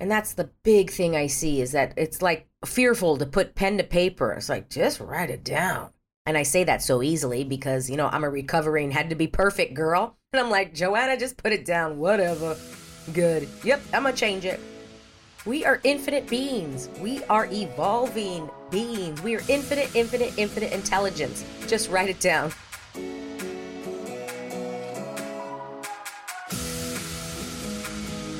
And that's the big thing I see is that it's like fearful to put pen to paper. It's like, just write it down. And I say that so easily because, you know, I'm a recovering, had to be perfect girl. And I'm like, Joanna, just put it down, whatever. Good. Yep, I'm going to change it. We are infinite beings. We are evolving beings. We are infinite, infinite, infinite intelligence. Just write it down.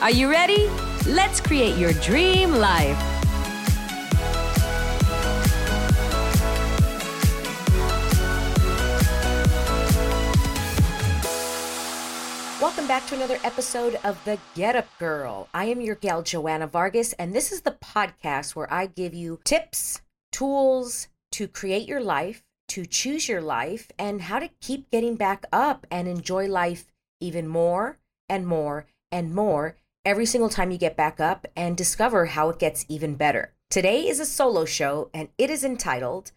Are you ready? Let's create your dream life. Welcome back to another episode of The Get Up Girl. I am your gal, Joanna Vargas, and this is the podcast where I give you tips, tools to create your life, to choose your life, and how to keep getting back up and enjoy life even more and more and more every single time you get back up and discover how it gets even better. Today is a solo show and it is entitled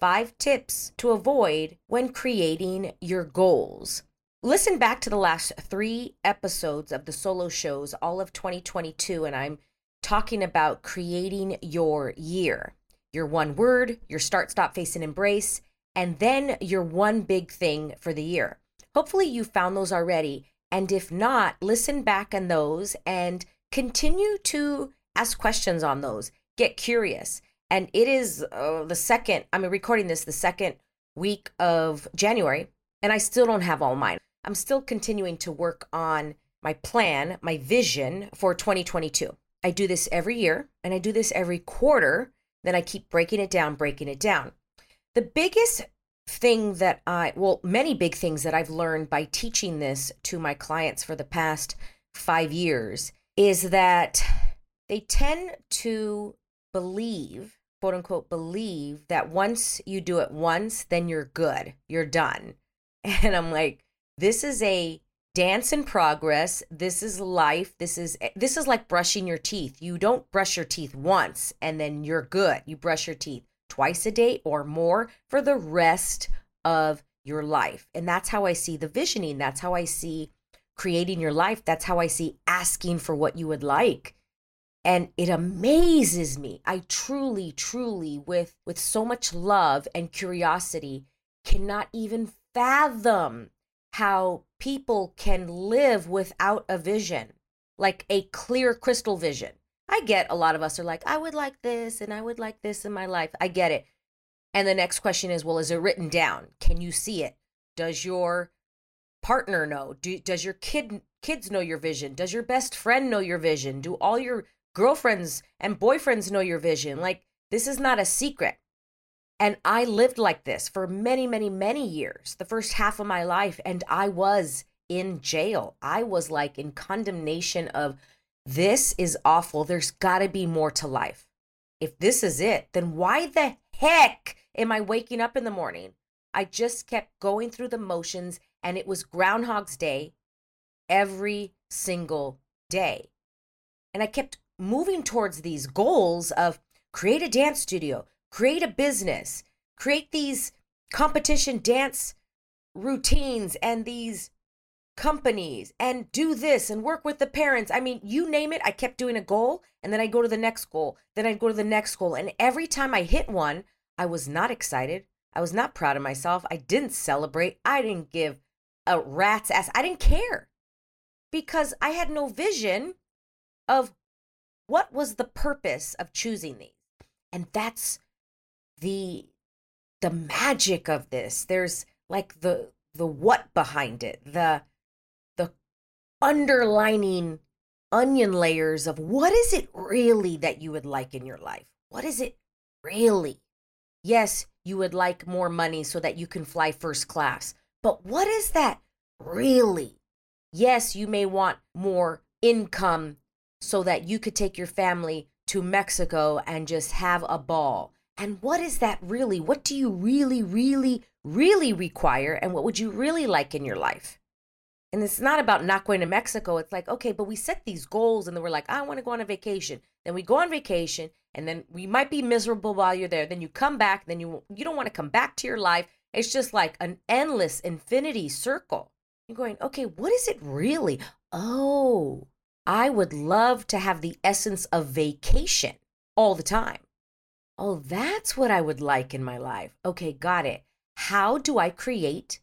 Five Tips to Avoid When Creating Your Goals. Listen back to the last three episodes of the solo shows, all of 2022, and I'm talking about creating your year, your one word, your start, stop, face, and embrace, and then your one big thing for the year. Hopefully, you found those already and if not, listen back on those and continue to ask questions on those. Get curious. And it is uh, the second, I'm recording this the second week of January, and I still don't have all mine. I'm still continuing to work on my plan, my vision for 2022. I do this every year and I do this every quarter. Then I keep breaking it down, breaking it down. The biggest thing that I, well, many big things that I've learned by teaching this to my clients for the past five years is that they tend to believe, quote unquote, believe that once you do it once, then you're good, you're done. And I'm like, this is a dance in progress. This is life. This is this is like brushing your teeth. You don't brush your teeth once and then you're good. You brush your teeth twice a day or more for the rest of your life. And that's how I see the visioning. That's how I see creating your life. That's how I see asking for what you would like. And it amazes me. I truly, truly, with, with so much love and curiosity, cannot even fathom how people can live without a vision, like a clear crystal vision. I get a lot of us are like, I would like this and I would like this in my life. I get it. And the next question is, well, is it written down? Can you see it? Does your partner know? Do, does your kid kids know your vision? Does your best friend know your vision? Do all your girlfriends and boyfriends know your vision? Like this is not a secret. And I lived like this for many, many, many years, the first half of my life. And I was in jail. I was like in condemnation of this is awful. There's got to be more to life. If this is it, then why the heck am I waking up in the morning? I just kept going through the motions and it was Groundhog's Day every single day. And I kept moving towards these goals of create a dance studio, create a business, create these competition dance routines and these companies and do this and work with the parents. I mean, you name it, I kept doing a goal and then I'd go to the next goal, then I'd go to the next goal. And every time I hit one, I was not excited. I was not proud of myself. I didn't celebrate. I didn't give a rat's ass. I didn't care because I had no vision of what was the purpose of choosing these. And that's the the magic of this. There's like the the what behind it. The underlining onion layers of what is it really that you would like in your life? What is it really? Yes, you would like more money so that you can fly first class, but what is that really? Yes, you may want more income so that you could take your family to Mexico and just have a ball. And what is that really? What do you really, really, really require? And what would you really like in your life? And it's not about not going to Mexico. It's like, okay, but we set these goals and then we're like, I want to go on a vacation. Then we go on vacation and then we might be miserable while you're there. Then you come back, then you you don't want to come back to your life. It's just like an endless infinity circle. You're going, okay, what is it really? Oh, I would love to have the essence of vacation all the time. Oh, that's what I would like in my life. Okay, got it. How do I create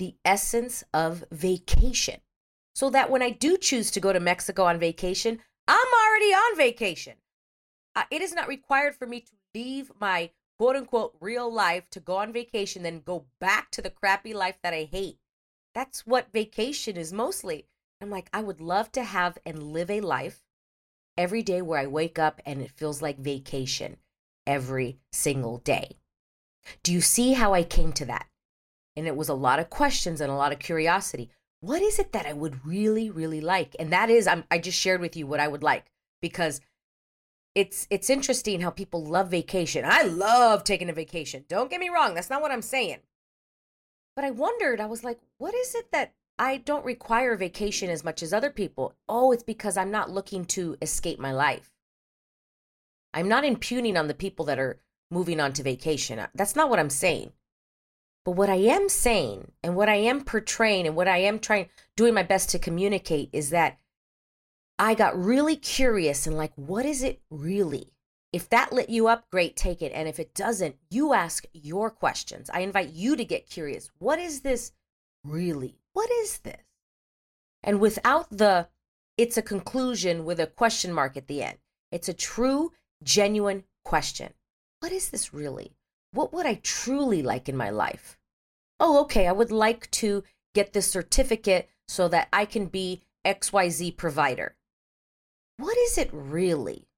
the essence of vacation so that when I do choose to go to Mexico on vacation, I'm already on vacation? Uh, it is not required for me to leave my quote unquote real life to go on vacation, then go back to the crappy life that I hate. That's what vacation is mostly. I'm like, I would love to have and live a life every day where I wake up and it feels like vacation every single day. Do you see how I came to that? And it was a lot of questions and a lot of curiosity. What is it that I would really, really like? And that is, I just shared with you what I would like because it's it's interesting how people love vacation. I love taking a vacation. Don't get me wrong, that's not what I'm saying. But I wondered, I was like, what is it that I don't require vacation as much as other people. Oh, it's because I'm not looking to escape my life. I'm not impugning on the people that are moving on to vacation. That's not what I'm saying. But what I am saying and what I am portraying and what I am trying, doing my best to communicate is that I got really curious and like, what is it really? If that lit you up, great, take it. And if it doesn't, you ask your questions. I invite you to get curious. What is this really? What is this? And without the, it's a conclusion with a question mark at the end. It's a true, genuine question. What is this really? What would I truly like in my life? Oh, okay, I would like to get this certificate so that I can be XYZ provider. What is it really?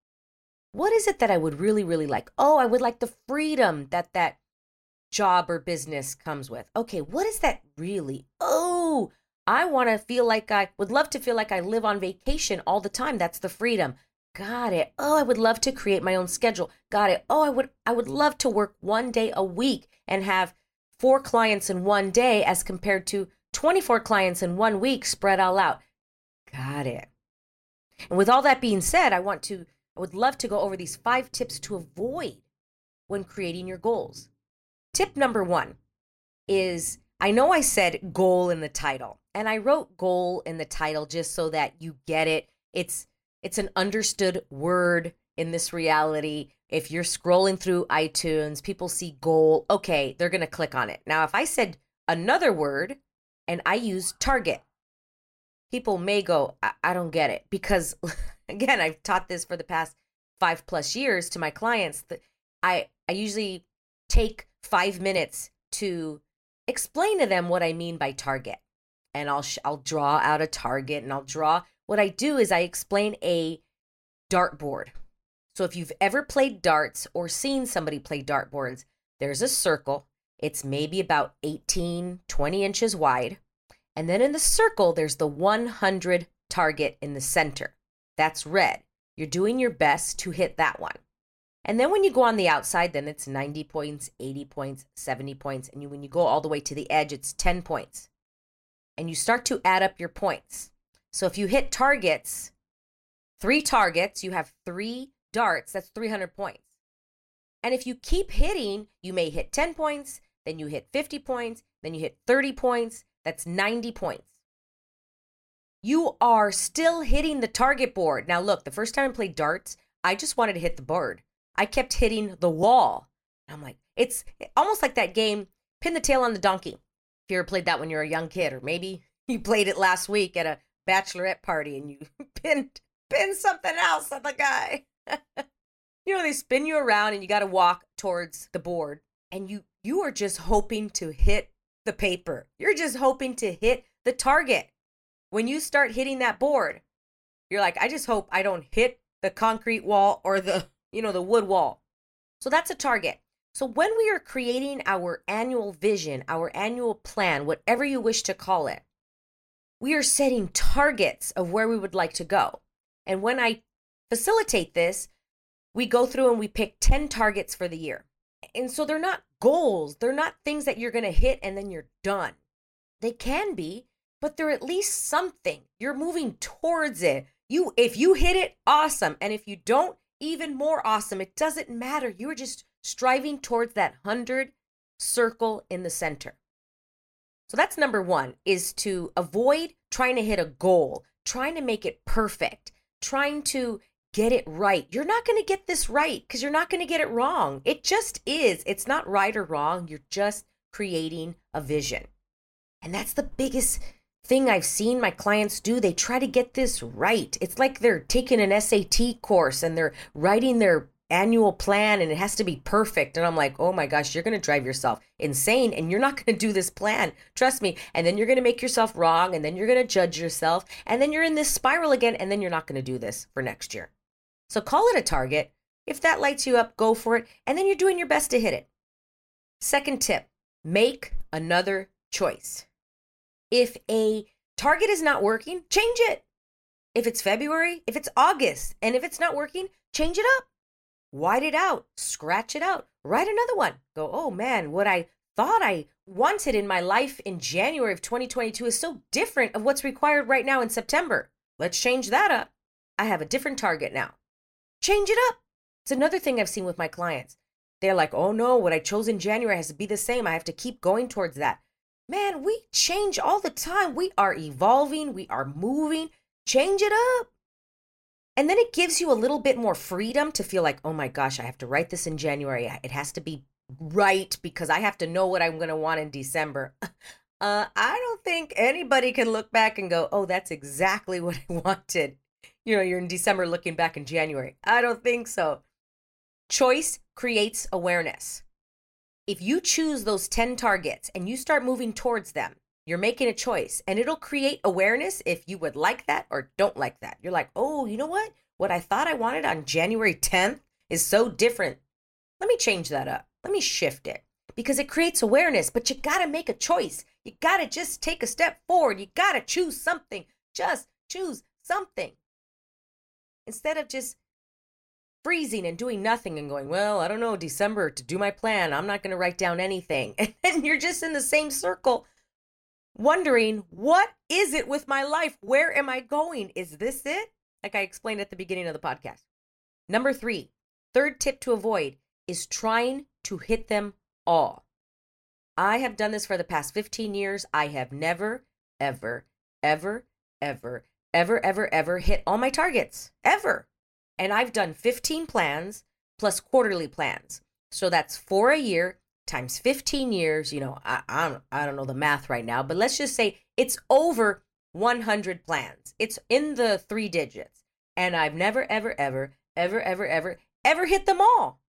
What is it that I would really, really like? Oh, I would like the freedom that that job or business comes with. Okay, what is that really? Oh, I want to feel like I would love to feel like I live on vacation all the time. That's the freedom. Got it. Oh, I would love to create my own schedule. Got it. Oh, I would I would love to work one day a week and have four clients in one day as compared to 24 clients in one week spread all out. Got it. And with all that being said, I want to I would love to go over these five tips to avoid when creating your goals. Tip number one is I know I said goal in the title, and I wrote goal in the title just so that you get it. It's it's an understood word in this reality. If you're scrolling through iTunes, people see goal, okay, they're going to click on it. Now, if I said another word and I use target, people may go, I, I don't get it. Because again, I've taught this for the past five plus years to my clients that I, I usually take five minutes to explain to them what I mean by target. And I'll I'll draw out a target and I'll draw what I do is I explain a dartboard. So if you've ever played darts or seen somebody play dartboards, there's a circle. It's maybe about 18, 20 inches wide. And then in the circle, there's the 100 target in the center. That's red. You're doing your best to hit that one. And then when you go on the outside, then it's 90 points, 80 points, 70 points. And you, when you go all the way to the edge, it's 10 points. And you start to add up your points. So if you hit targets, three targets, you have three darts, that's 300 points. And if you keep hitting, you may hit 10 points, then you hit 50 points, then you hit 30 points, that's 90 points. You are still hitting the target board. Now, look, the first time I played darts, I just wanted to hit the board. I kept hitting the wall. I'm like, it's almost like that game, Pin the Tail on the Donkey. If you ever played that when you were a young kid, or maybe you played it last week at a bachelorette party and you pinned pinned something else on the guy. you know, they spin you around and you got to walk towards the board and you you are just hoping to hit the paper. You're just hoping to hit the target. When you start hitting that board, you're like, I just hope I don't hit the concrete wall or the you know, the wood wall. So that's a target. So when we are creating our annual vision, our annual plan, whatever you wish to call it, we are setting targets of where we would like to go. And when I facilitate this, we go through and we pick 10 targets for the year. And so they're not goals, they're not things that you're going to hit and then you're done. They can be, but they're at least something. You're moving towards it. You if you hit it, awesome. And if you don't, even more awesome. It doesn't matter. You're just striving towards that 100 circle in the center. So that's number 1 is to avoid trying to hit a goal, trying to make it perfect, trying to get it right. You're not going to get this right because you're not going to get it wrong. It just is. It's not right or wrong. You're just creating a vision. And that's the biggest thing I've seen my clients do. They try to get this right. It's like they're taking an SAT course and they're writing their annual plan and it has to be perfect. And I'm like, oh my gosh, you're going to drive yourself insane and you're not going to do this plan. Trust me. And then you're going to make yourself wrong and then you're going to judge yourself. And then you're in this spiral again and then you're not going to do this for next year. So call it a target. If that lights you up, go for it. And then you're doing your best to hit it. Second tip make another choice. If a target is not working, change it. If it's February, if it's August, and if it's not working, change it up white it out, scratch it out, write another one. Go, oh man, what I thought I wanted in my life in January of 2022 is so different of what's required right now in September. Let's change that up. I have a different target now. Change it up. It's another thing I've seen with my clients. They're like, oh no, what I chose in January has to be the same. I have to keep going towards that. Man, we change all the time. We are evolving, we are moving. Change it up. And then it gives you a little bit more freedom to feel like, oh my gosh, I have to write this in January. It has to be right because I have to know what I'm going to want in December. Uh, I don't think anybody can look back and go, oh, that's exactly what I wanted. You know, you're in December looking back in January. I don't think so. Choice creates awareness. If you choose those 10 targets and you start moving towards them, you're making a choice and it'll create awareness if you would like that or don't like that. You're like, oh, you know what? What I thought I wanted on January 10th is so different. Let me change that up. Let me shift it because it creates awareness, but you got to make a choice. You got to just take a step forward. You got to choose something. Just choose something. Instead of just freezing and doing nothing and going, well, I don't know, December to do my plan. I'm not going to write down anything. And you're just in the same circle wondering, what is it with my life? Where am I going? Is this it? Like I explained at the beginning of the podcast. Number three, third tip to avoid is trying to hit them all. I have done this for the past 15 years. I have never, ever, ever, ever, ever, ever, ever hit all my targets, ever. And I've done 15 plans plus quarterly plans. So that's four a year times 15 years, you know, I, I, don't, I don't know the math right now, but let's just say it's over 100 plans. It's in the three digits. And I've never, ever, ever, ever, ever, ever, ever hit them all.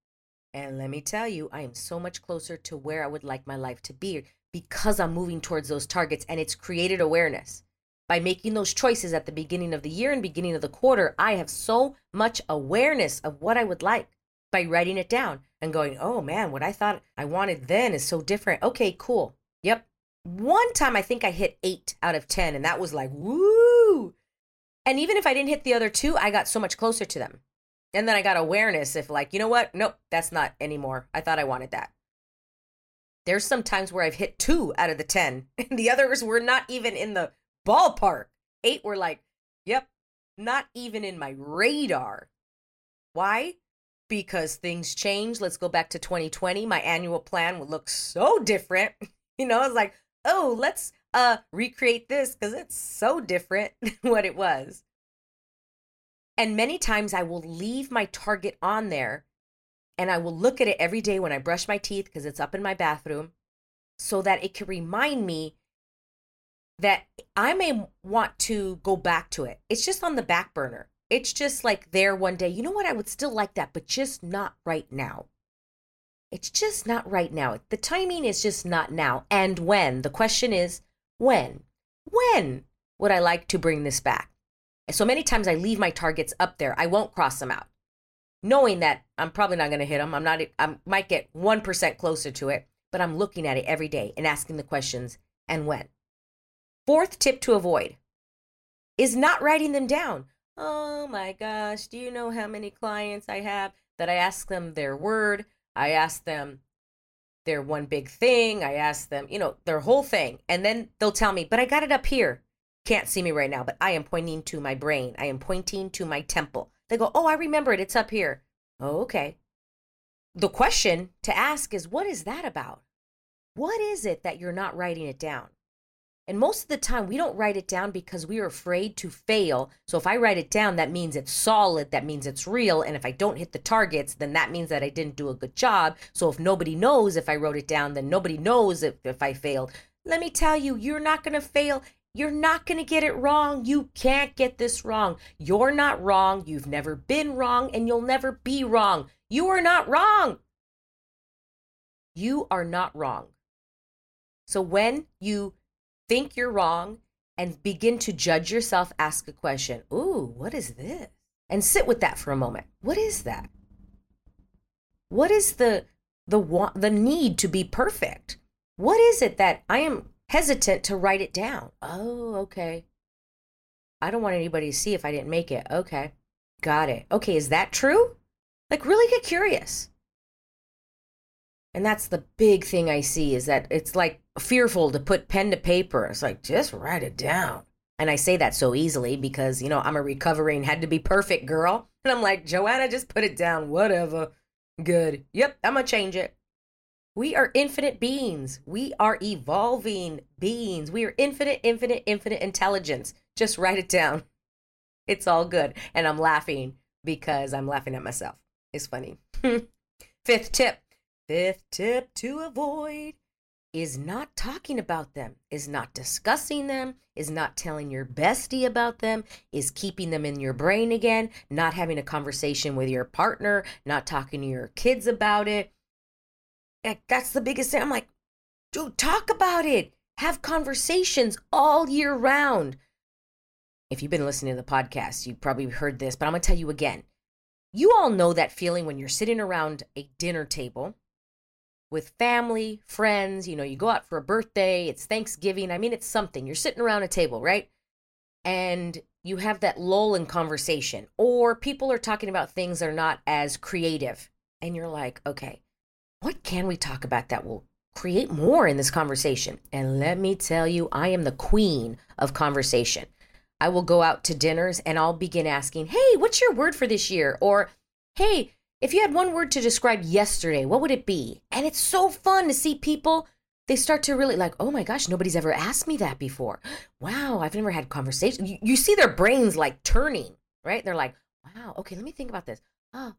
And let me tell you, I am so much closer to where I would like my life to be because I'm moving towards those targets and it's created awareness. By making those choices at the beginning of the year and beginning of the quarter, I have so much awareness of what I would like by writing it down and going, oh man, what I thought I wanted then is so different. Okay, cool. Yep. One time I think I hit eight out of 10, and that was like, woo. And even if I didn't hit the other two, I got so much closer to them. And then I got awareness if, like, you know what? Nope, that's not anymore. I thought I wanted that. There's some times where I've hit two out of the 10, and the others were not even in the ballpark. Eight were like, yep, not even in my radar. Why? Because things change. Let's go back to 2020. My annual plan would look so different. You know, it's like, oh, let's uh recreate this because it's so different what it was. And many times I will leave my target on there and I will look at it every day when I brush my teeth because it's up in my bathroom so that it can remind me that I may want to go back to it. It's just on the back burner. It's just like there one day, you know what? I would still like that, but just not right now. It's just not right now. The timing is just not now. And when? The question is, when? When would I like to bring this back? So many times I leave my targets up there. I won't cross them out, knowing that I'm probably not going to hit them. I'm not. I might get one percent closer to it, but I'm looking at it every day and asking the questions. And when? Fourth tip to avoid is not writing them down. Oh my gosh, do you know how many clients I have that I ask them their word? I ask them their one big thing. I ask them, you know, their whole thing. And then they'll tell me, but I got it up here. Can't see me right now, but I am pointing to my brain. I am pointing to my temple. They go, oh, I remember it. It's up here. Oh, okay. The question to ask is, what is that about? What is it that you're not writing it down? And most of the time, we don't write it down because we are afraid to fail. So if I write it down, that means it's solid, that means it's real. And if I don't hit the targets, then that means that I didn't do a good job. So if nobody knows if I wrote it down, then nobody knows if, if I failed. Let me tell you, you're not going to fail. You're not going to get it wrong. You can't get this wrong. You're not wrong. You've never been wrong, and you'll never be wrong. You are not wrong. You are not wrong. So when you think you're wrong and begin to judge yourself, ask a question. Ooh, what is this? And sit with that for a moment. What is that? What is the the want, the need to be perfect? What is it that I am hesitant to write it down? Oh, okay. I don't want anybody to see if I didn't make it. Okay. Got it. Okay, is that true? Like really get curious. And that's the big thing I see is that it's like fearful to put pen to paper. It's like, just write it down. And I say that so easily because, you know, I'm a recovering, had to be perfect girl. And I'm like, Joanna, just put it down. Whatever. Good. Yep, I'm going to change it. We are infinite beings. We are evolving beings. We are infinite, infinite, infinite intelligence. Just write it down. It's all good. And I'm laughing because I'm laughing at myself. It's funny. Fifth tip Fifth tip to avoid is not talking about them, is not discussing them, is not telling your bestie about them, is keeping them in your brain again, not having a conversation with your partner, not talking to your kids about it. Eh, that's the biggest thing. I'm like, dude, talk about it. Have conversations all year round. If you've been listening to the podcast, you probably heard this, but I'm going to tell you again. You all know that feeling when you're sitting around a dinner table with family, friends, you know, you go out for a birthday, it's Thanksgiving. I mean, it's something. You're sitting around a table, right? And you have that lull in conversation, or people are talking about things that are not as creative. And you're like, okay, what can we talk about that will create more in this conversation? And let me tell you, I am the queen of conversation. I will go out to dinners and I'll begin asking, hey, what's your word for this year? Or, hey, if you had one word to describe yesterday, what would it be? And it's so fun to see people, they start to really like, oh my gosh, nobody's ever asked me that before. Wow, I've never had conversation. You, you see their brains like turning, right? They're like, wow, okay, let me think about this. Oh,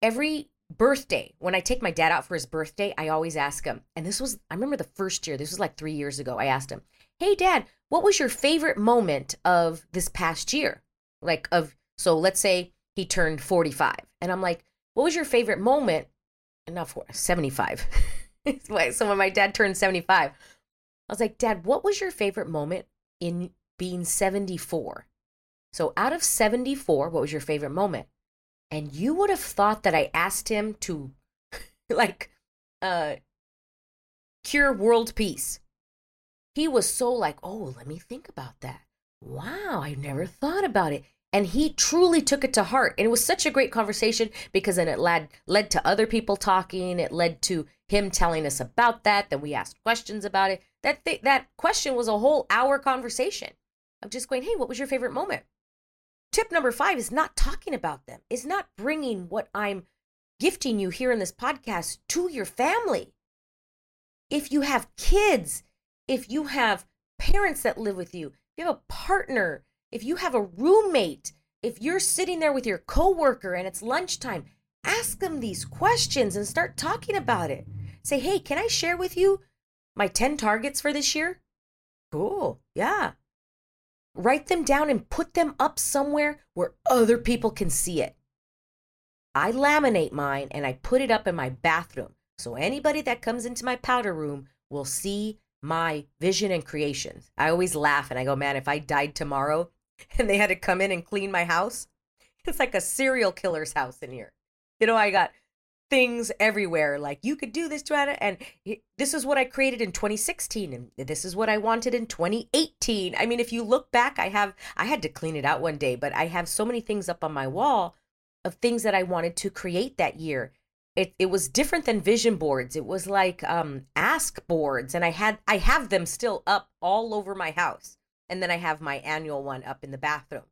every birthday, when I take my dad out for his birthday, I always ask him, and this was, I remember the first year, this was like three years ago, I asked him, hey, dad, what was your favorite moment of this past year? Like, of, so let's say he turned 45. And I'm like, what was your favorite moment? Not for 75. so when my dad turned 75, I was like, Dad, what was your favorite moment in being 74? So out of 74, what was your favorite moment? And you would have thought that I asked him to like uh cure world peace. He was so like, "Oh, let me think about that." Wow, I never thought about it and he truly took it to heart. And it was such a great conversation because then it led led to other people talking. It led to him telling us about that then we asked questions about it. That th- that question was a whole hour conversation of just going hey what was your favorite moment? Tip number 5 is not talking about them. Is not bringing what i'm gifting you here in this podcast to your family. If you have kids if you have parents that live with you if you have a partner if you have a roommate, if you're sitting there with your coworker and it's lunchtime, ask them these questions and start talking about it. Say, hey, can I share with you my 10 targets for this year? Cool. Yeah. Write them down and put them up somewhere where other people can see it. I laminate mine and I put it up in my bathroom. So anybody that comes into my powder room will see my vision and creations. I always laugh and I go, man, if I died tomorrow, and they had to come in and clean my house. It's like a serial killer's house in here. You know, I got things everywhere. Like you could do this, to Joanna, and this is what I created in 2016, and this is what I wanted in 2018. I mean, if you look back, I have I had to clean it out one day, but I have so many things up on my wall of things that I wanted to create that year. It it was different than vision boards. It was like um ask boards, and I had I have them still up all over my house, and then I have my annual one up in the bathroom.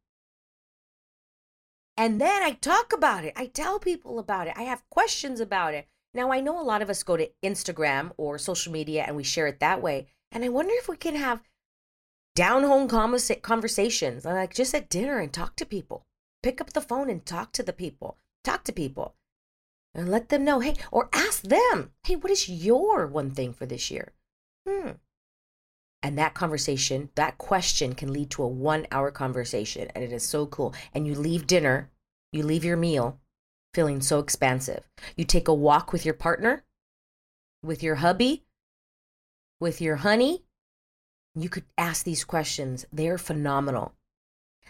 And then I talk about it. I tell people about it. I have questions about it. Now, I know a lot of us go to Instagram or social media and we share it that way. And I wonder if we can have down home conversations, like just at dinner and talk to people. Pick up the phone and talk to the people. Talk to people and let them know, hey, or ask them, hey, what is your one thing for this year? Hmm. And that conversation, that question can lead to a one hour conversation. And it is so cool. And you leave dinner, you leave your meal feeling so expansive. You take a walk with your partner, with your hubby, with your honey. You could ask these questions. They're phenomenal.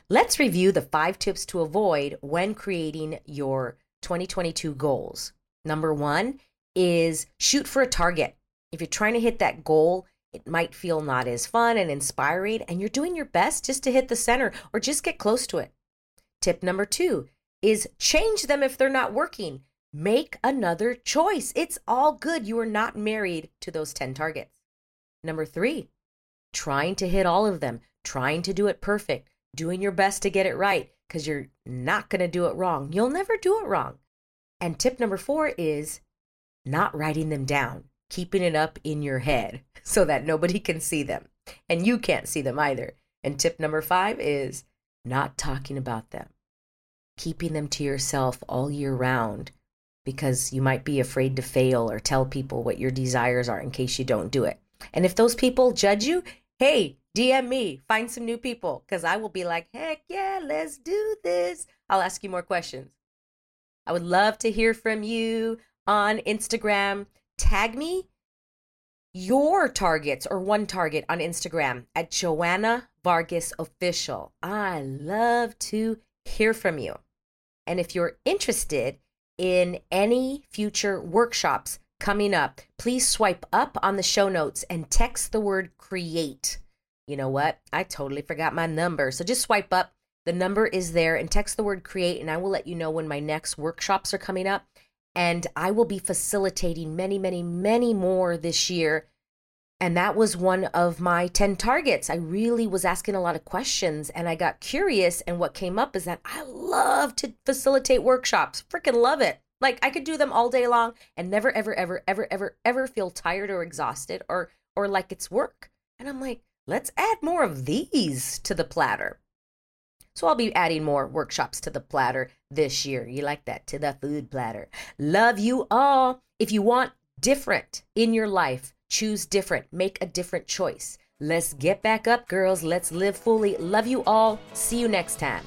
Let's review the five tips to avoid when creating your 2022 goals. Number one is shoot for a target. If you're trying to hit that goal, it might feel not as fun and inspiring, and you're doing your best just to hit the center or just get close to it. Tip number two is change them if they're not working. Make another choice. It's all good. You are not married to those 10 targets. Number three, trying to hit all of them, trying to do it perfect, doing your best to get it right because you're not going to do it wrong. You'll never do it wrong. And tip number four is not writing them down, keeping it up in your head so that nobody can see them and you can't see them either. And tip number five is not talking about them, keeping them to yourself all year round because you might be afraid to fail or tell people what your desires are in case you don't do it. And if those people judge you, hey, DM me, find some new people because I will be like, heck yeah, let's do this. I'll ask you more questions. I would love to hear from you on Instagram. Tag me your targets or one target on Instagram at Joanna Vargas Official. I love to hear from you. And if you're interested in any future workshops coming up, please swipe up on the show notes and text the word create. You know what? I totally forgot my number. So just swipe up. The number is there and text the word create, and I will let you know when my next workshops are coming up. And I will be facilitating many, many, many more this year. And that was one of my 10 targets. I really was asking a lot of questions and I got curious. And what came up is that I love to facilitate workshops, freaking love it. Like I could do them all day long and never, ever, ever, ever, ever, ever feel tired or exhausted or, or like it's work. And I'm like, let's add more of these to the platter. So I'll be adding more workshops to the platter this year. You like that? To the food platter. Love you all. If you want different in your life, choose different, make a different choice. Let's get back up, girls. Let's live fully. Love you all. See you next time.